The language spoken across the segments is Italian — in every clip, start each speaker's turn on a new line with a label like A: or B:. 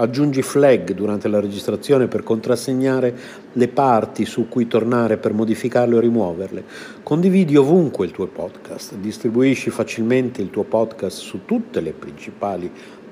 A: Aggiungi flag durante la registrazione per contrassegnare le parti su cui tornare per modificarle o rimuoverle. Condividi ovunque il tuo podcast, distribuisci facilmente il tuo podcast su tutte le principali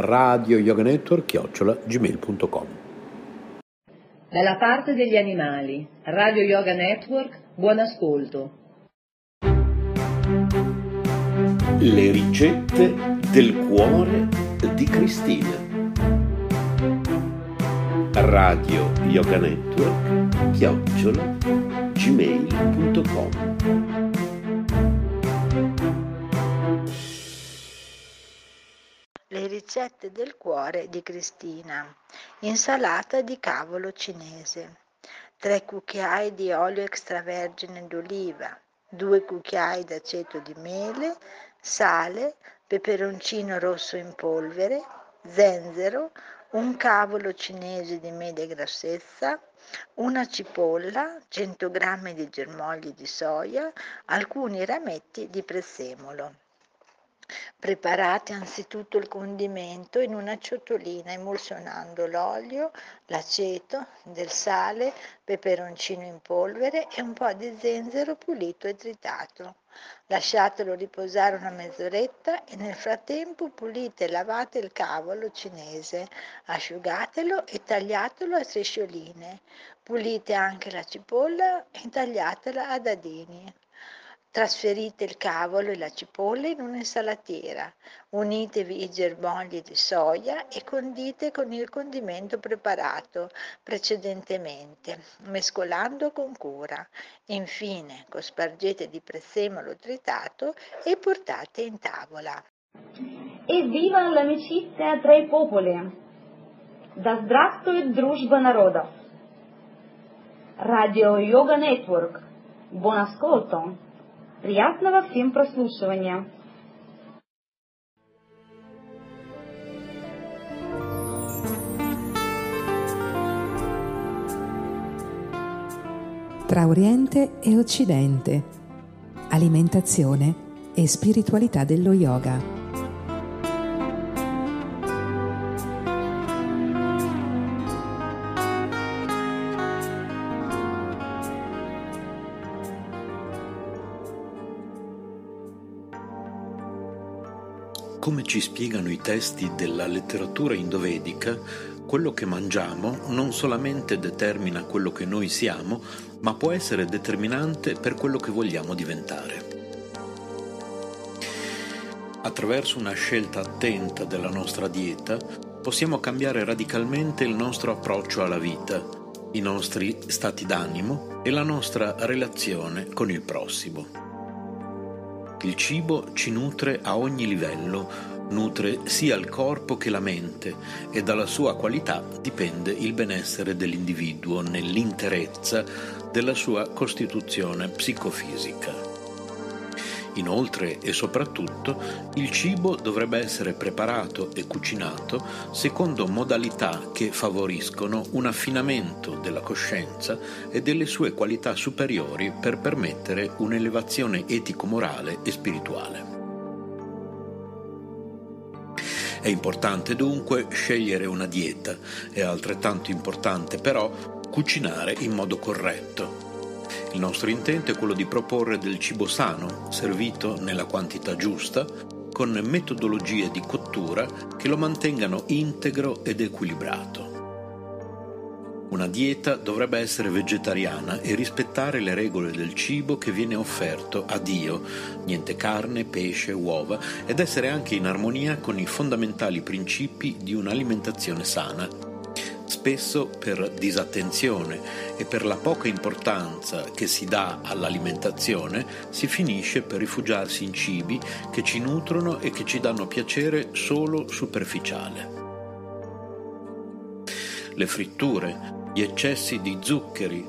A: radio yoga network chiocciola gmail.com
B: Dalla parte degli animali, Radio Yoga Network, buon ascolto.
A: Le ricette del cuore di Cristina. Radio Yoga Network chiocciola gmail.com
C: ricette del cuore di Cristina. Insalata di cavolo cinese. 3 cucchiai di olio extravergine d'oliva, 2 cucchiai d'aceto di mele, sale, peperoncino rosso in polvere, zenzero, un cavolo cinese di media grassezza, una cipolla, 100 g di germogli di soia, alcuni rametti di prezzemolo. Preparate anzitutto il condimento in una ciotolina emulsionando l'olio, l'aceto, del sale, peperoncino in polvere e un po' di zenzero pulito e tritato. Lasciatelo riposare una mezz'oretta e nel frattempo pulite e lavate il cavolo cinese, asciugatelo e tagliatelo a striscioline. Pulite anche la cipolla e tagliatela a dadini. Trasferite il cavolo e la cipolla in un'insalatiera, unitevi i germogli di soia e condite con il condimento preparato precedentemente, mescolando con cura. Infine cospargete di prezzemolo tritato e portate in tavola.
D: Evviva l'amicizia tra i popoli! Да здравствует дружба народов! Радио Йога Нетворк. Buon ascolto! Приятного всем прослушивания!
E: Tra Oriente e Occidente. Alimentazione e spiritualità dello yoga.
A: Ci spiegano i testi della letteratura indovedica, quello che mangiamo non solamente determina quello che noi siamo, ma può essere determinante per quello che vogliamo diventare. Attraverso una scelta attenta della nostra dieta possiamo cambiare radicalmente il nostro approccio alla vita, i nostri stati d'animo e la nostra relazione con il prossimo. Il cibo ci nutre a ogni livello, nutre sia il corpo che la mente e dalla sua qualità dipende il benessere dell'individuo nell'interezza della sua costituzione psicofisica. Inoltre e soprattutto il cibo dovrebbe essere preparato e cucinato secondo modalità che favoriscono un affinamento della coscienza e delle sue qualità superiori per permettere un'elevazione etico-morale e spirituale. È importante dunque scegliere una dieta, è altrettanto importante però cucinare in modo corretto il nostro intento è quello di proporre del cibo sano, servito nella quantità giusta, con metodologie di cottura che lo mantengano integro ed equilibrato. Una dieta dovrebbe essere vegetariana e rispettare le regole del cibo che viene offerto a Dio, niente carne, pesce, uova, ed essere anche in armonia con i fondamentali principi di un'alimentazione sana spesso per disattenzione e per la poca importanza che si dà all'alimentazione si finisce per rifugiarsi in cibi che ci nutrono e che ci danno piacere solo superficiale. Le fritture, gli eccessi di zuccheri,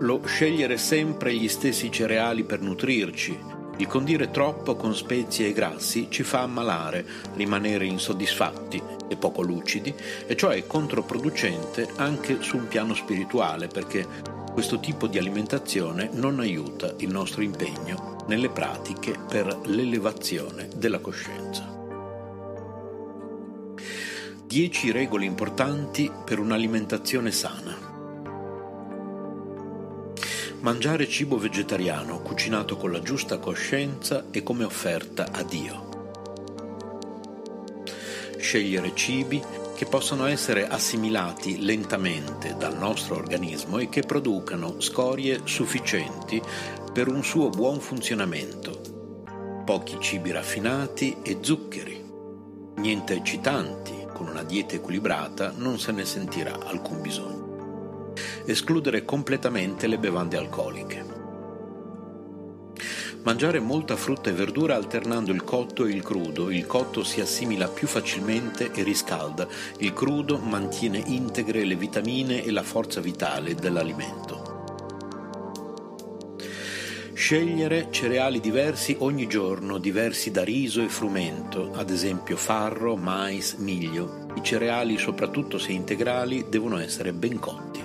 A: lo scegliere sempre gli stessi cereali per nutrirci, il condire troppo con spezie e grassi ci fa ammalare, rimanere insoddisfatti e poco lucidi, e ciò è controproducente anche su un piano spirituale perché questo tipo di alimentazione non aiuta il nostro impegno nelle pratiche per l'elevazione della coscienza. 10 regole importanti per un'alimentazione sana. Mangiare cibo vegetariano cucinato con la giusta coscienza e come offerta a Dio. Scegliere cibi che possano essere assimilati lentamente dal nostro organismo e che producano scorie sufficienti per un suo buon funzionamento. Pochi cibi raffinati e zuccheri. Niente eccitanti, con una dieta equilibrata non se ne sentirà alcun bisogno escludere completamente le bevande alcoliche. Mangiare molta frutta e verdura alternando il cotto e il crudo. Il cotto si assimila più facilmente e riscalda, il crudo mantiene integre le vitamine e la forza vitale dell'alimento. Scegliere cereali diversi ogni giorno, diversi da riso e frumento, ad esempio farro, mais, miglio. I cereali, soprattutto se integrali, devono essere ben cotti.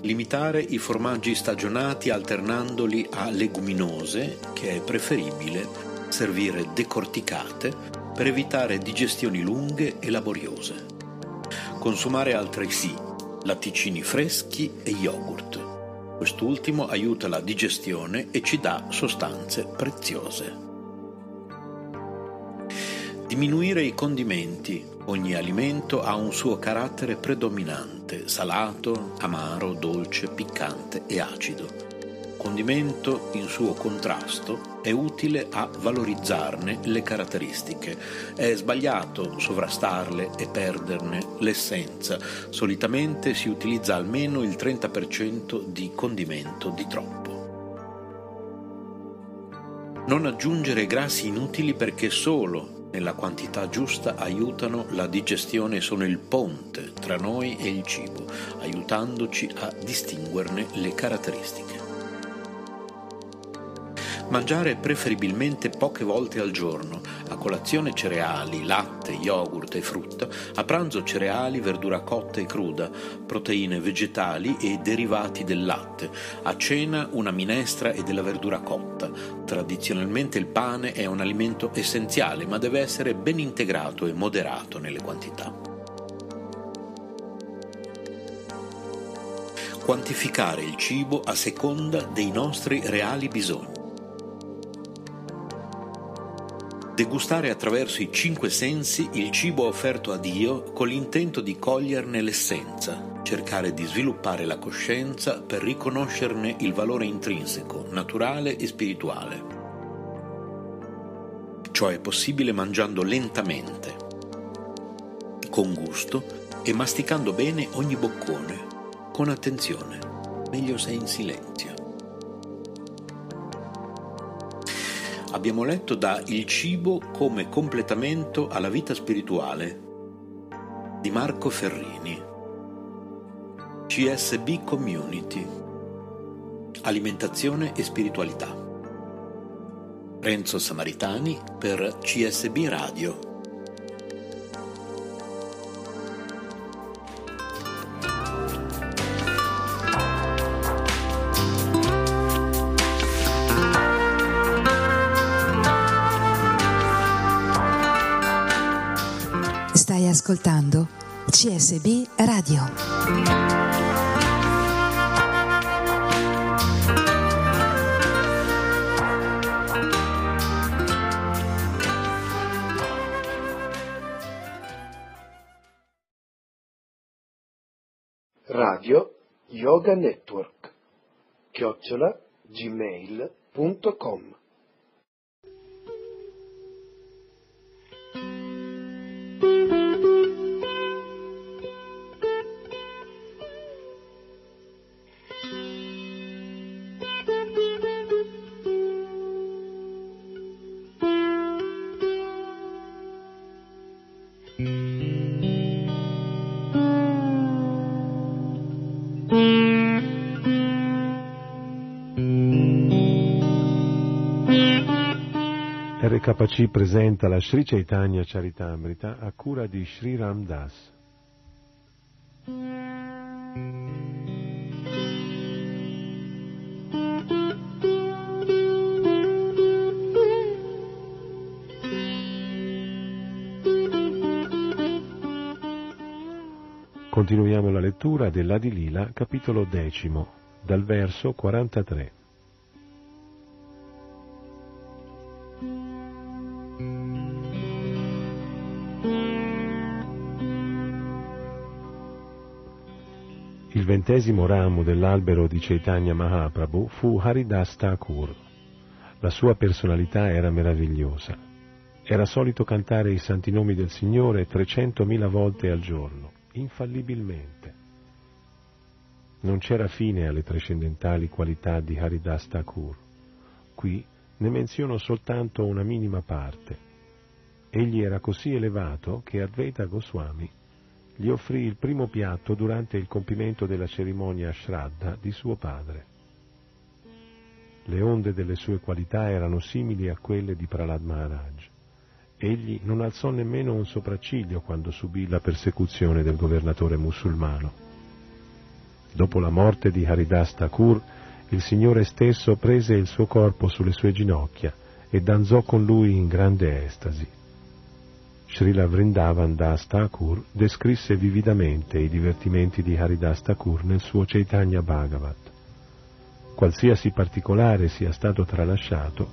A: Limitare i formaggi stagionati alternandoli a leguminose, che è preferibile servire decorticate per evitare digestioni lunghe e laboriose. Consumare altresì latticini freschi e yogurt. Quest'ultimo aiuta la digestione e ci dà sostanze preziose. Diminuire i condimenti. Ogni alimento ha un suo carattere predominante, salato, amaro, dolce, piccante e acido condimento in suo contrasto è utile a valorizzarne le caratteristiche. È sbagliato sovrastarle e perderne l'essenza. Solitamente si utilizza almeno il 30% di condimento di troppo. Non aggiungere grassi inutili perché solo nella quantità giusta aiutano la digestione sono il ponte tra noi e il cibo, aiutandoci a distinguerne le caratteristiche. Mangiare preferibilmente poche volte al giorno, a colazione cereali, latte, yogurt e frutta, a pranzo cereali, verdura cotta e cruda, proteine vegetali e derivati del latte, a cena una minestra e della verdura cotta. Tradizionalmente il pane è un alimento essenziale, ma deve essere ben integrato e moderato nelle quantità. Quantificare il cibo a seconda dei nostri reali bisogni. Degustare attraverso i cinque sensi il cibo offerto a Dio con l'intento di coglierne l'essenza, cercare di sviluppare la coscienza per riconoscerne il valore intrinseco, naturale e spirituale. Ciò è possibile mangiando lentamente, con gusto e masticando bene ogni boccone, con attenzione, meglio se in silenzio. Abbiamo letto da Il cibo come completamento alla vita spirituale di Marco Ferrini. CSB Community. Alimentazione e spiritualità. Renzo Samaritani per CSB Radio
E: ascoltando CSB Radio.
F: Radio Yoga Network chiocciola gmail.com
G: RKC presenta la Sri Chaitanya Charitamrita a cura di Sri Ram Das. Continuiamo la lettura dell'Adilila, capitolo decimo, dal verso 43. Ventesimo ramo dell'albero di Chaitanya Mahaprabhu fu Haridas Thakur. La sua personalità era meravigliosa. Era solito cantare i santi nomi del Signore 300.000 volte al giorno, infallibilmente. Non c'era fine alle trascendentali qualità di Haridas Thakur. Qui ne menziono soltanto una minima parte. Egli era così elevato che Advaita Goswami gli offrì il primo piatto durante il compimento della cerimonia Shraddha di suo padre. Le onde delle sue qualità erano simili a quelle di Prahlad Maharaj. Egli non alzò nemmeno un sopracciglio quando subì la persecuzione del governatore musulmano. Dopo la morte di Haridas Thakur, il Signore stesso prese il suo corpo sulle sue ginocchia e danzò con lui in grande estasi. Srila Vrindavan Das Thakur descrisse vividamente i divertimenti di Haridas Thakur nel suo Chaitanya Bhagavat. Qualsiasi particolare sia stato tralasciato,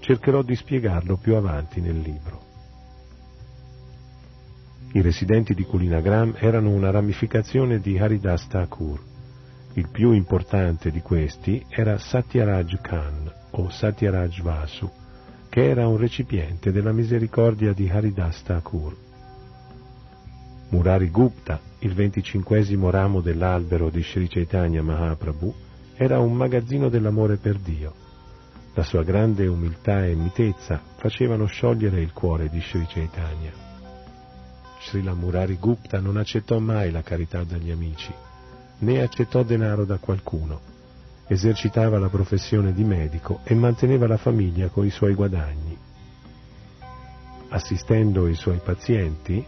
G: cercherò di spiegarlo più avanti nel libro. I residenti di Kulinagram erano una ramificazione di Haridas Thakur, il più importante di questi era Satyaraj Khan o Satyaraj Vasu, che era un recipiente della misericordia di Haridas Thakur. Murari Gupta, il venticinquesimo ramo dell'albero di Sri Chaitanya Mahaprabhu, era un magazzino dell'amore per Dio. La sua grande umiltà e mitezza facevano sciogliere il cuore di Sri Chaitanya. Srila Murari Gupta non accettò mai la carità dagli amici, né accettò denaro da qualcuno. Esercitava la professione di medico e manteneva la famiglia con i suoi guadagni. Assistendo i suoi pazienti,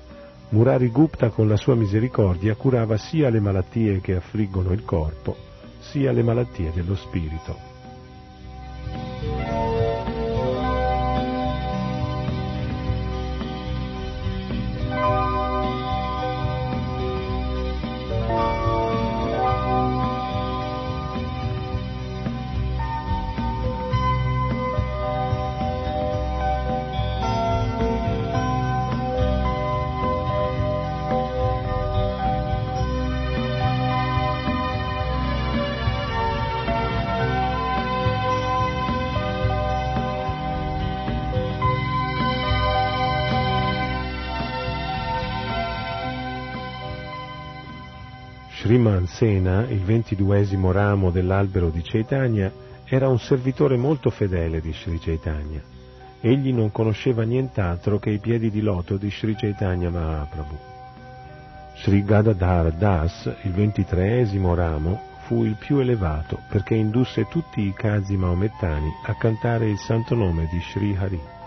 G: Murari Gupta con la sua misericordia curava sia le malattie che affliggono il corpo, sia le malattie dello spirito. Sena, il ventiduesimo ramo dell'albero di Chaitanya, era un servitore molto fedele di Sri Chaitanya. Egli non conosceva nient'altro che i piedi di loto di Sri Chaitanya Mahaprabhu. Sri Gadadhar Das, il ventitreesimo ramo, fu il più elevato perché indusse tutti i kazi maomettani a cantare il santo nome di Sri Hari.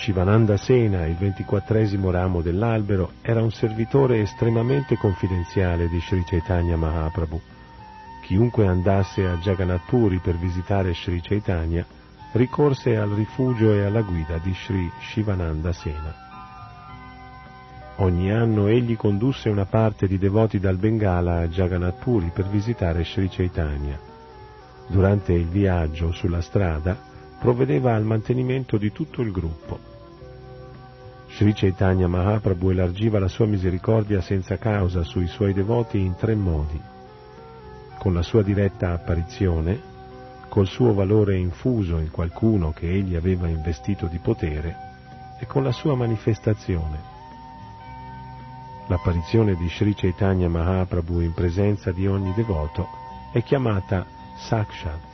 G: Shivananda Sena, il ventiquattresimo ramo dell'albero, era un servitore estremamente confidenziale di Sri Chaitanya Mahaprabhu. Chiunque andasse a Jagannath Puri per visitare Sri Chaitanya ricorse al rifugio e alla guida di Sri Shivananda Sena. Ogni anno egli condusse una parte di devoti dal Bengala a Jagannath Puri per visitare Sri Chaitanya. Durante il viaggio sulla strada provvedeva al mantenimento di tutto il gruppo. Sri Chaitanya Mahaprabhu elargiva la sua misericordia senza causa sui suoi devoti in tre modi. Con la sua diretta apparizione, col suo valore infuso in qualcuno che egli aveva investito di potere e con la sua manifestazione. L'apparizione di Sri Chaitanya Mahaprabhu in presenza di ogni devoto è chiamata Sakshat.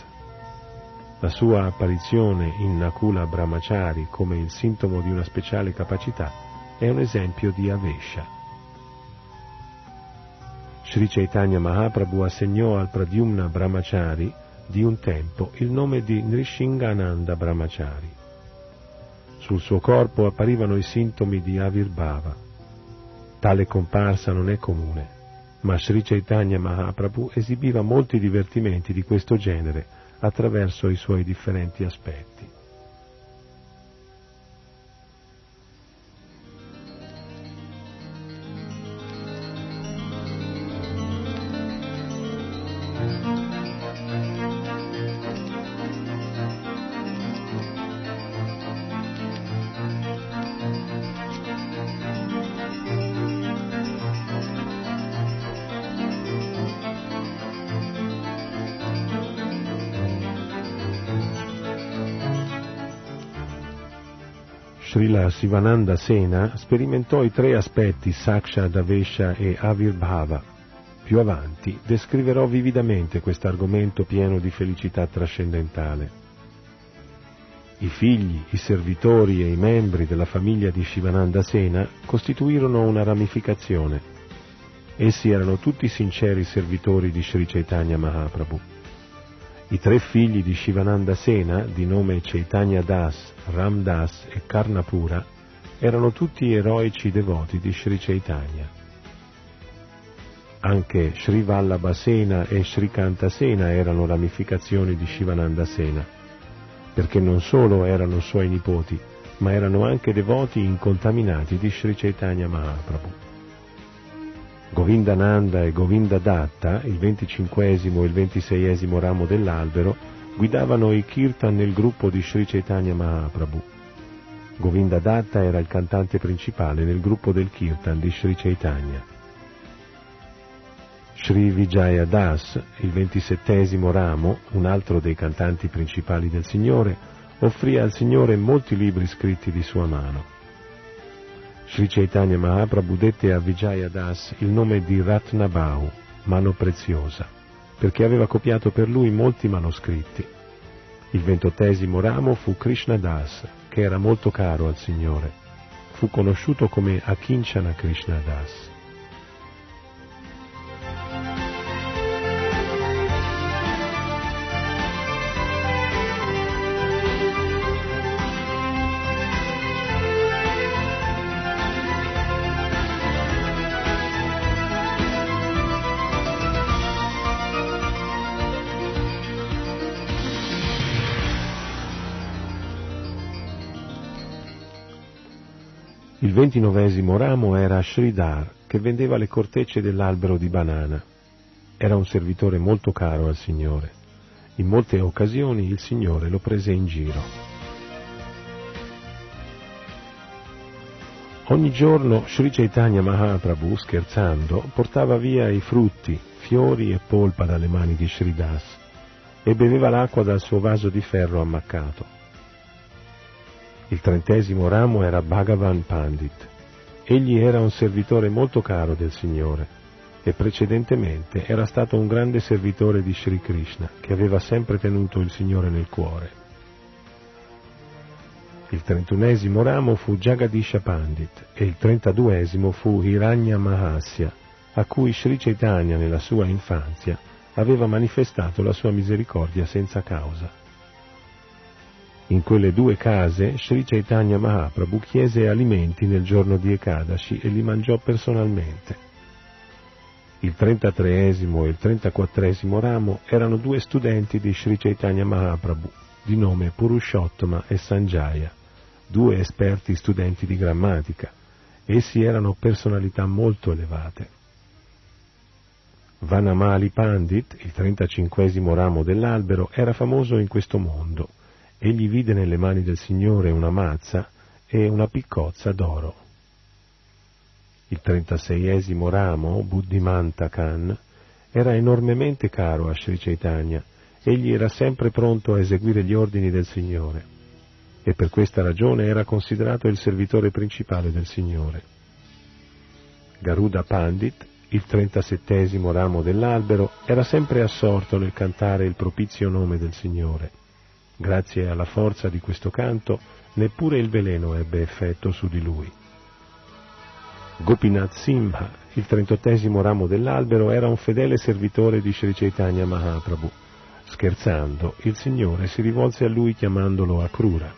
G: La sua apparizione in Nakula Brahmachari come il sintomo di una speciale capacità è un esempio di Avesha. Sri Chaitanya Mahaprabhu assegnò al Pradyumna Brahmachari di un tempo il nome di Nrishingananda Brahmachari. Sul suo corpo apparivano i sintomi di Avirbhava. Tale comparsa non è comune, ma Sri Chaitanya Mahaprabhu esibiva molti divertimenti di questo genere attraverso i suoi differenti aspetti. Sivananda Sena sperimentò i tre aspetti Saksha, Davesha e Avirbhava. Più avanti descriverò vividamente questo argomento pieno di felicità trascendentale. I figli, i servitori e i membri della famiglia di Shivananda Sena costituirono una ramificazione. Essi erano tutti sinceri servitori di Sri Chaitanya Mahaprabhu. I tre figli di Shivananda Sena, di nome Chaitanya Das, Ram Das e Karnapura, erano tutti eroici devoti di Sri Chaitanya. Anche Sri Vallabhasena e Sri Kantasena erano ramificazioni di Shivananda Sena, perché non solo erano suoi nipoti, ma erano anche devoti incontaminati di Sri Chaitanya Mahaprabhu. Govindananda e Govindadatta, il venticinquesimo e il ventiseiesimo ramo dell'albero, guidavano i kirtan nel gruppo di Sri Chaitanya Mahaprabhu. Govindadatta era il cantante principale nel gruppo del kirtan di Sri Chaitanya. Sri Vijaya Das, il ventisettesimo ramo, un altro dei cantanti principali del Signore, offrì al Signore molti libri scritti di sua mano. Sri Chaitanya Mahaprabhu dette a Vijaya Das il nome di Ratnabhau, mano preziosa, perché aveva copiato per lui molti manoscritti. Il ventottesimo ramo fu Krishna Das, che era molto caro al Signore. Fu conosciuto come Akinchana Krishna Das. Il ventinovesimo ramo era Sridhar, che vendeva le cortecce dell'albero di banana. Era un servitore molto caro al Signore. In molte occasioni il Signore lo prese in giro. Ogni giorno Sri Chaitanya Mahaprabhu, scherzando, portava via i frutti, fiori e polpa dalle mani di Sridas e beveva l'acqua dal suo vaso di ferro ammaccato. Il trentesimo ramo era Bhagavan Pandit. Egli era un servitore molto caro del Signore e precedentemente era stato un grande servitore di Sri Krishna che aveva sempre tenuto il Signore nel cuore. Il trentunesimo ramo fu Jagadisha Pandit e il trentaduesimo fu Hiranya Mahasya, a cui Sri Chaitanya nella sua infanzia aveva manifestato la sua misericordia senza causa. In quelle due case Sri Chaitanya Mahaprabhu chiese alimenti nel giorno di Ekadashi e li mangiò personalmente. Il 33 e il 34 ramo erano due studenti di Sri Chaitanya Mahaprabhu, di nome Purushottama e Sanjaya, due esperti studenti di grammatica. Essi erano personalità molto elevate. Vanamali Pandit, il 35 ramo dell'albero, era famoso in questo mondo egli vide nelle mani del Signore una mazza e una piccozza d'oro. Il trentaseiesimo ramo, Buddhimanta Khan, era enormemente caro a Sri Chaitanya, egli era sempre pronto a eseguire gli ordini del Signore e per questa ragione era considerato il servitore principale del Signore. Garuda Pandit, il trentasettesimo ramo dell'albero, era sempre assorto nel cantare il propizio nome del Signore Grazie alla forza di questo canto, neppure il veleno ebbe effetto su di lui. Gopinath Simha, il trentottesimo ramo dell'albero, era un fedele servitore di Sri Chaitanya Mahaprabhu. Scherzando, il Signore si rivolse a lui chiamandolo Akrura.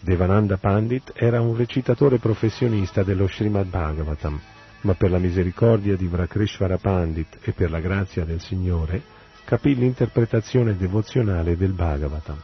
G: Devananda Pandit era un recitatore professionista dello Srimad Bhagavatam, ma per la misericordia di Vrakrishvara Pandit e per la grazia del Signore capì l'interpretazione devozionale del Bhagavatam.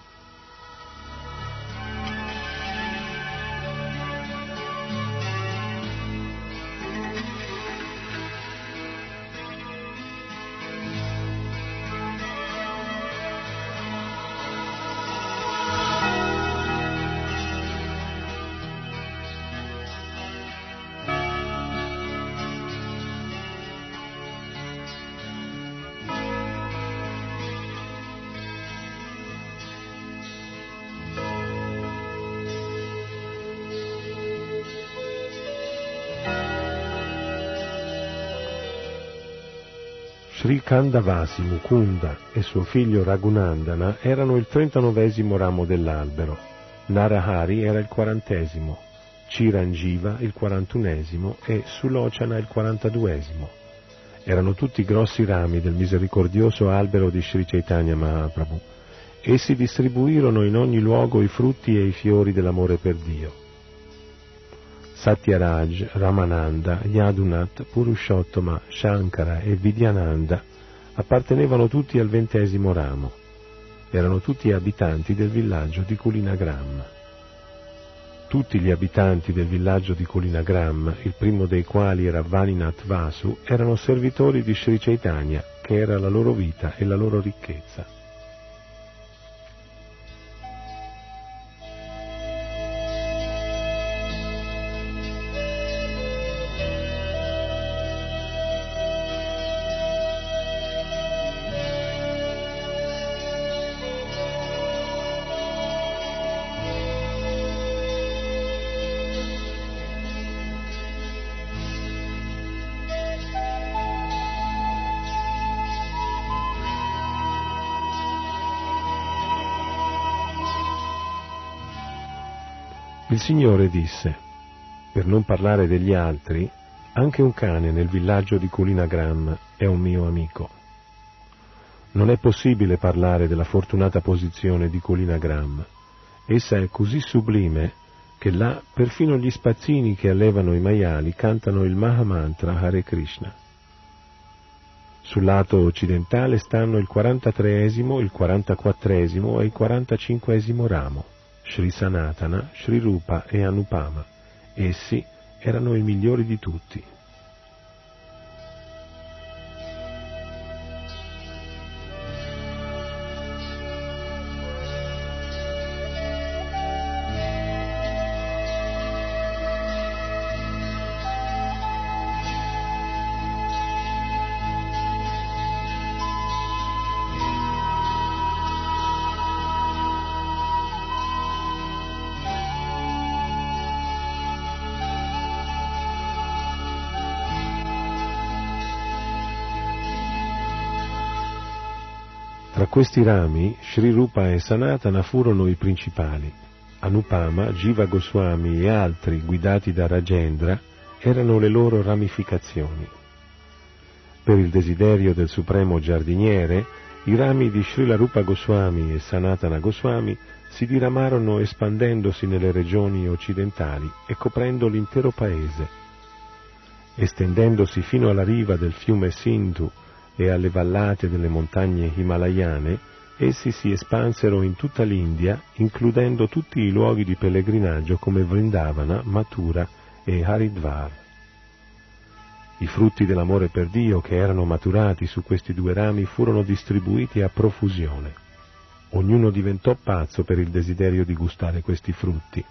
G: Sri Kandavasi Mukunda e suo figlio Raghunandana erano il 39 ramo dell'albero, Narahari era il quarantesimo, Chiranjiva il quarantunesimo e Sulocana il quarantaduesimo. Erano tutti grossi rami del misericordioso albero di Sri Chaitanya Mahaprabhu. Essi distribuirono in ogni luogo i frutti e i fiori dell'amore per Dio. Satyaraj, Ramananda, Yadunat, Purushottama, Shankara e Vidyananda appartenevano tutti al ventesimo ramo. Erano tutti abitanti del villaggio di Kulinagram. Tutti gli abitanti del villaggio di Kulinagram, il primo dei quali era Vaninath Vasu, erano servitori di Sri Chaitanya, che era la loro vita e la loro ricchezza. Il Signore disse, per non parlare degli altri, anche un cane nel villaggio di Kulinagram è un mio amico. Non è possibile parlare della fortunata posizione di Kulinagram. Essa è così sublime che là perfino gli spazzini che allevano i maiali cantano il Mahamantra Hare Krishna. Sul lato occidentale stanno il 43 il 44 e il 45 ramo. Sri Sanatana, Sri Rupa e Anupama. Essi erano i migliori di tutti. Questi rami, Sri Rupa e Sanatana furono i principali. Anupama, Jiva Goswami e altri, guidati da Rajendra, erano le loro ramificazioni. Per il desiderio del supremo giardiniere, i rami di Srila Rupa Goswami e Sanatana Goswami si diramarono espandendosi nelle regioni occidentali e coprendo l'intero paese. Estendendosi fino alla riva del fiume Sindhu e alle vallate delle montagne himalayane, essi si espansero in tutta l'India, includendo tutti i luoghi di pellegrinaggio come Vrindavana, Mathura e Haridvar. I frutti dell'amore per Dio che erano maturati su questi due rami furono distribuiti a profusione. Ognuno diventò pazzo per il desiderio di gustare questi frutti.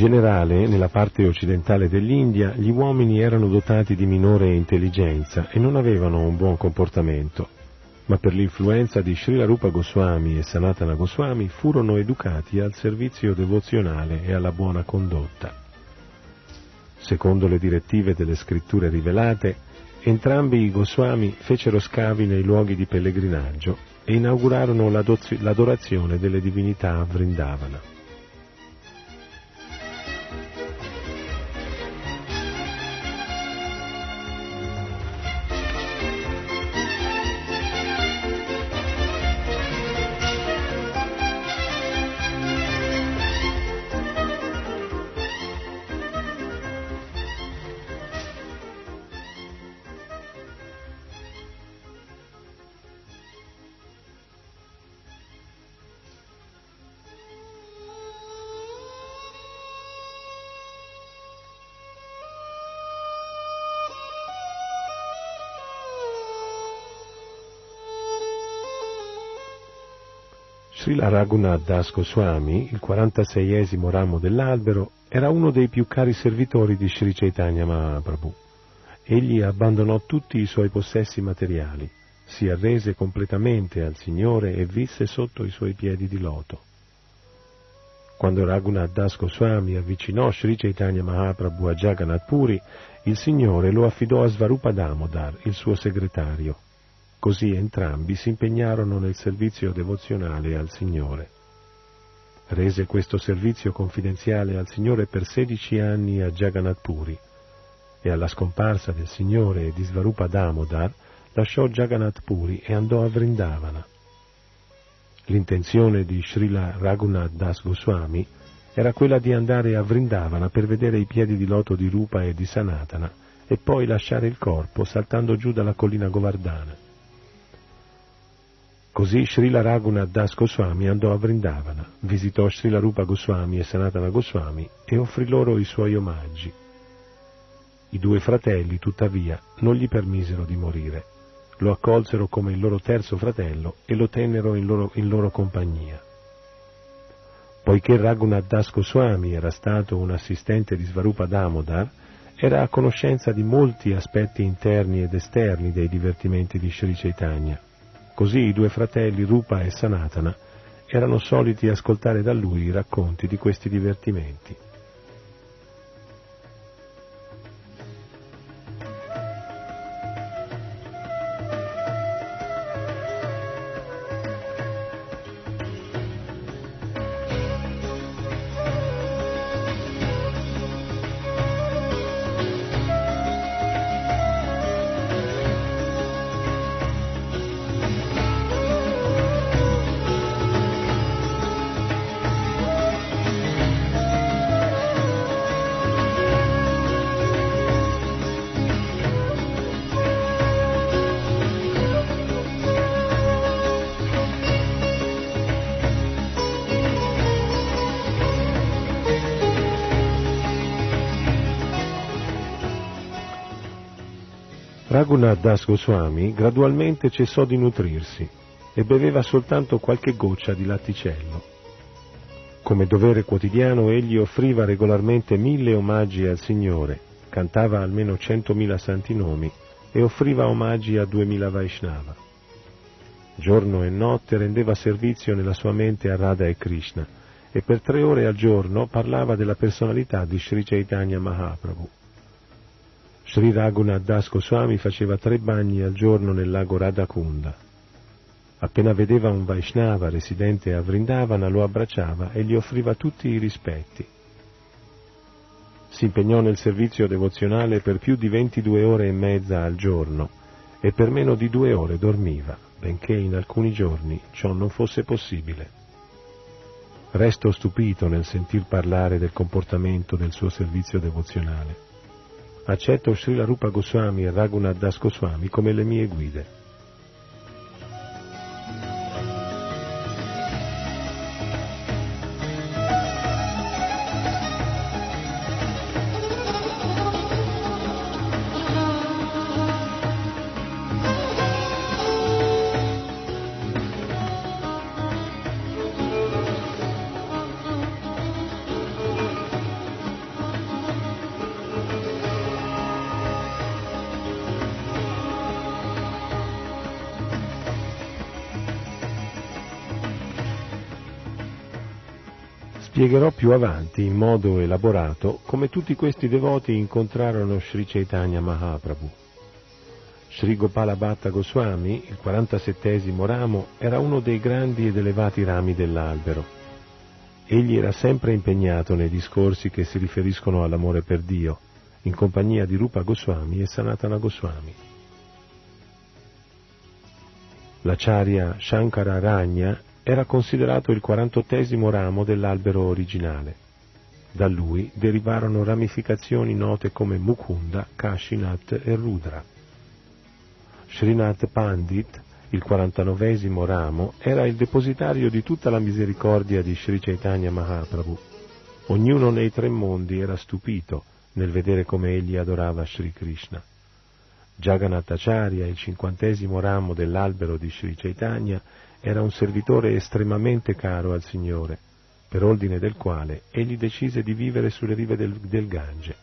G: Generale, nella parte occidentale dell'India, gli uomini erano dotati di minore intelligenza e non avevano un buon comportamento, ma per l'influenza di Srila Rupa Goswami e Sanatana Goswami furono educati al servizio devozionale e alla buona condotta. Secondo le direttive delle scritture rivelate, entrambi i Goswami fecero scavi nei luoghi di pellegrinaggio e inaugurarono l'adorazione delle divinità a Vrindavana. Srila Raghunath Das Goswami, il 46esimo ramo dell'albero, era uno dei più cari servitori di Sri Chaitanya Mahaprabhu. Egli abbandonò tutti i suoi possessi materiali, si arrese completamente al Signore e visse sotto i suoi piedi di loto. Quando Raghunath Das Goswami avvicinò Sri Chaitanya Mahaprabhu a Jagannath Puri, il Signore lo affidò a Svarupa Damodar, il suo segretario. Così entrambi si impegnarono nel servizio devozionale al Signore. Rese questo servizio confidenziale al Signore per 16 anni a Jagannath Puri e alla scomparsa del Signore e di Svarupa Damodar lasciò Jagannath Puri e andò a Vrindavana. L'intenzione di Srila Raghunath Das Goswami era quella di andare a Vrindavana per vedere i piedi di loto di Rupa e di Sanatana e poi lasciare il corpo saltando giù dalla collina Govardhana. Così Srila Raghunath Das Goswami andò a Vrindavana, visitò Srila Rupa Goswami e Sanatana Goswami e offrì loro i suoi omaggi. I due fratelli, tuttavia, non gli permisero di morire lo accolsero come il loro terzo fratello e lo tennero in loro, in loro compagnia. Poiché Raghunath Das Goswami era stato un assistente di Svarupa Damodar, era a conoscenza di molti aspetti interni ed esterni dei divertimenti di Sri Chaitanya. Così i due fratelli Rupa e Sanatana erano soliti ascoltare da lui i racconti di questi divertimenti. Das Goswami gradualmente cessò di nutrirsi e beveva soltanto qualche goccia di latticello. Come dovere quotidiano egli offriva regolarmente mille omaggi al Signore, cantava almeno centomila santi nomi e offriva omaggi a duemila Vaishnava. Giorno e notte rendeva servizio nella sua mente a Radha e Krishna e per tre ore al giorno parlava della personalità di Sri Chaitanya Mahaprabhu. Sri Raghunath Das Goswami faceva tre bagni al giorno nel lago Radhakunda. Appena vedeva un Vaishnava residente a Vrindavana lo abbracciava e gli offriva tutti i rispetti. Si impegnò nel servizio devozionale per più di 22 ore e mezza al giorno e per meno di due ore dormiva, benché in alcuni giorni ciò non fosse possibile. Resto stupito nel sentir parlare del comportamento del suo servizio devozionale accetto Srila Rupa Goswami e Raghunath Das Goswami come le mie guide. Spiegherò più avanti in modo elaborato come tutti questi devoti incontrarono Sri Chaitanya Mahaprabhu. Sri Gopala Bhatta Goswami, il 47 ramo, era uno dei grandi ed elevati rami dell'albero. Egli era sempre impegnato nei discorsi che si riferiscono all'amore per Dio, in compagnia di Rupa Goswami e Sanatana Goswami. L'acharya Shankara Ragna era considerato il quarantottesimo ramo dell'albero originale. Da lui derivarono ramificazioni note come Mukunda, Kashinath e Rudra. Srinath Pandit, il quarantanovesimo ramo, era il depositario di tutta la misericordia di Sri Chaitanya Mahaprabhu. Ognuno nei tre mondi era stupito nel vedere come egli adorava Sri Krishna. Jagannath Acharya, il cinquantesimo ramo dell'albero di Sri Chaitanya, era un servitore estremamente caro al Signore, per ordine del quale egli decise di vivere sulle rive del, del Gange.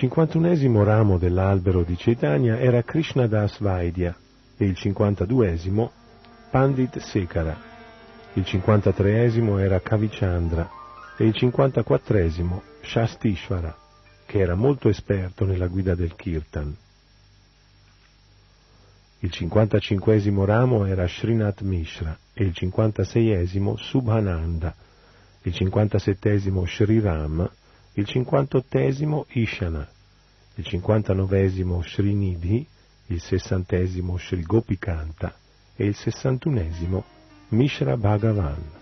G: Il cinquantunesimo ramo dell'albero di Chaitanya era Krishnadas Vaidya e il cinquantaduesimo Pandit Sekara. Il cinquantatreesimo era Kavichandra e il cinquantaquattresimo Shastishvara, che era molto esperto nella guida del Kirtan. Il 55 ramo era Srinath Mishra e il 56esimo Subhananda, il 57 Sri Ram, il 58 Ishana, il 59 Srinidhi, il 60 Sri Gopikanta e il 61 Mishra Bhagavan.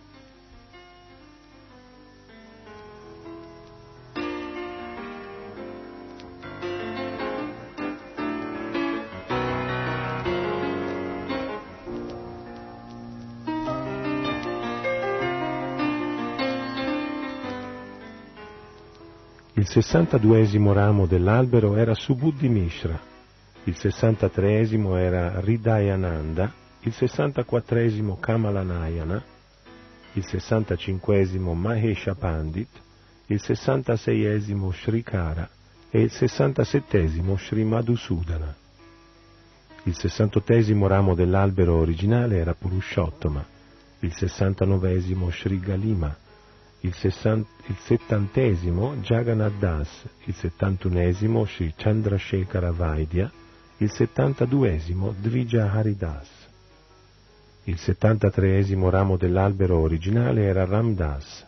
G: Il 62 ramo dell'albero era Subudhi Mishra, il 63 era Ridayananda, il 64 Kamalanayana, il 65 Mahesha Pandit, il 66 Srikara e il 67 Sri Madhusudana. Il 68 ramo dell'albero originale era Purushottama, il 69 Sri Galima, il, settantesimo Jagannath Das, il settantunesimo Sri Chandrasekhara Vaidya, il settantaduesimo Dvija Haridas. Il settantatreesimo ramo dell'albero originale era Ramdas,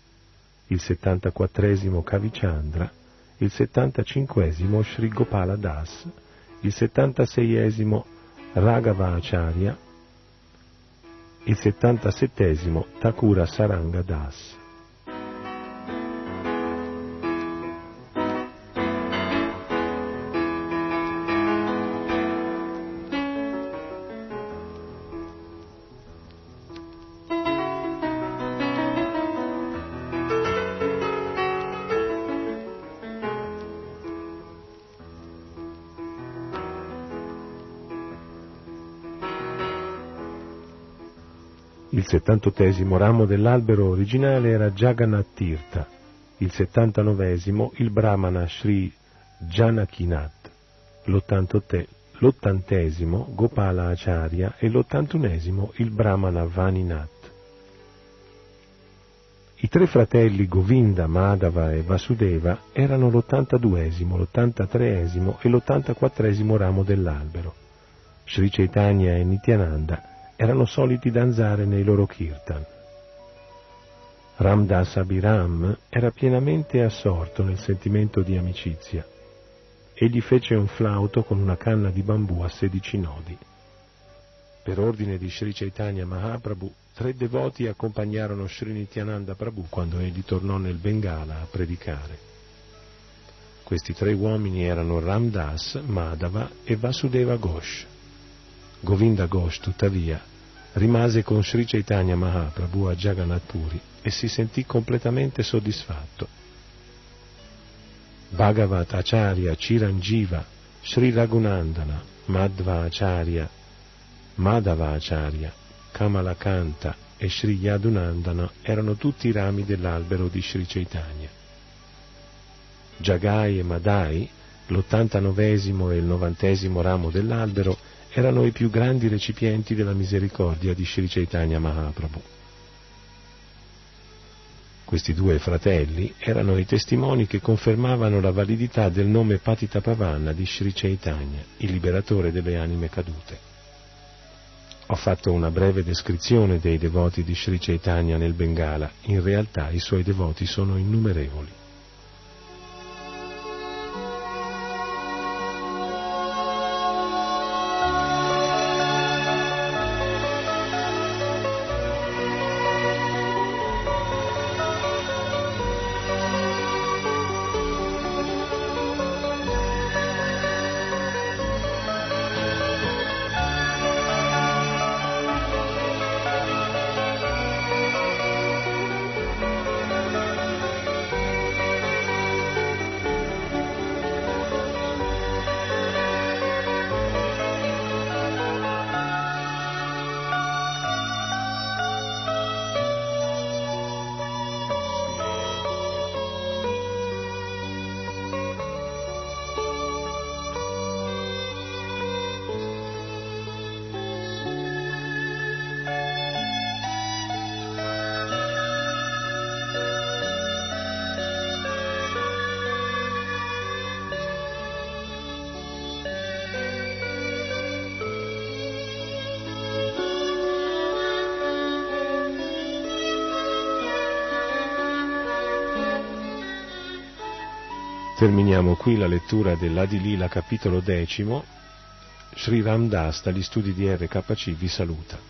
G: il settantaquattresimo Kavichandra, il settantacinquesimo Sri Gopala Das, il settantaseiesimo Raghava Acharya, il settantasettesimo Thakura Saranga Das. Il settantottesimo ramo dell'albero originale era Jagannath Tirtha, il settantanovesimo il Brahmana Sri Janakinath, l'ottantesimo Gopala Acharya e l'ottantunesimo il Brahmana Vaninath. I tre fratelli Govinda, Madhava e Vasudeva erano l'ottantaduesimo, l'ottantatreesimo e l'ottantaquattresimo ramo dell'albero. Sri Chaitanya e Nityananda erano soliti danzare nei loro kirtan. Ramdas Abiram era pienamente assorto nel sentimento di amicizia. Egli fece un flauto con una canna di bambù a sedici nodi. Per ordine di Sri Chaitanya Mahaprabhu, tre devoti accompagnarono Sri Nityananda Prabhu quando egli tornò nel Bengala a predicare. Questi tre uomini erano Ramdas, Madhava e Vasudeva Ghosh. Govinda Ghosh, tuttavia, rimase con Sri Chaitanya Mahaprabhu a Jagannath Puri e si sentì completamente soddisfatto. Bhagavat Acharya Chiranjiva, Sri Raghunandana, Madhva Acharya, Madhava Acharya, Kamalakanta e Sri Yadunandana erano tutti i rami dell'albero di Sri Chaitanya. Jagai e Madai, l'ottantanovesimo e il novantesimo ramo dell'albero, erano i più grandi recipienti della misericordia di Sri Chaitanya Mahaprabhu. Questi due fratelli erano i testimoni che confermavano la validità del nome Patita Pavanna di Sri Chaitanya, il liberatore delle anime cadute. Ho fatto una breve descrizione dei devoti di Sri Chaitanya nel Bengala, in realtà i suoi devoti sono innumerevoli. Terminiamo qui la lettura dell'Adilila capitolo decimo. Sri Ram Das dagli studi di RKC vi saluta.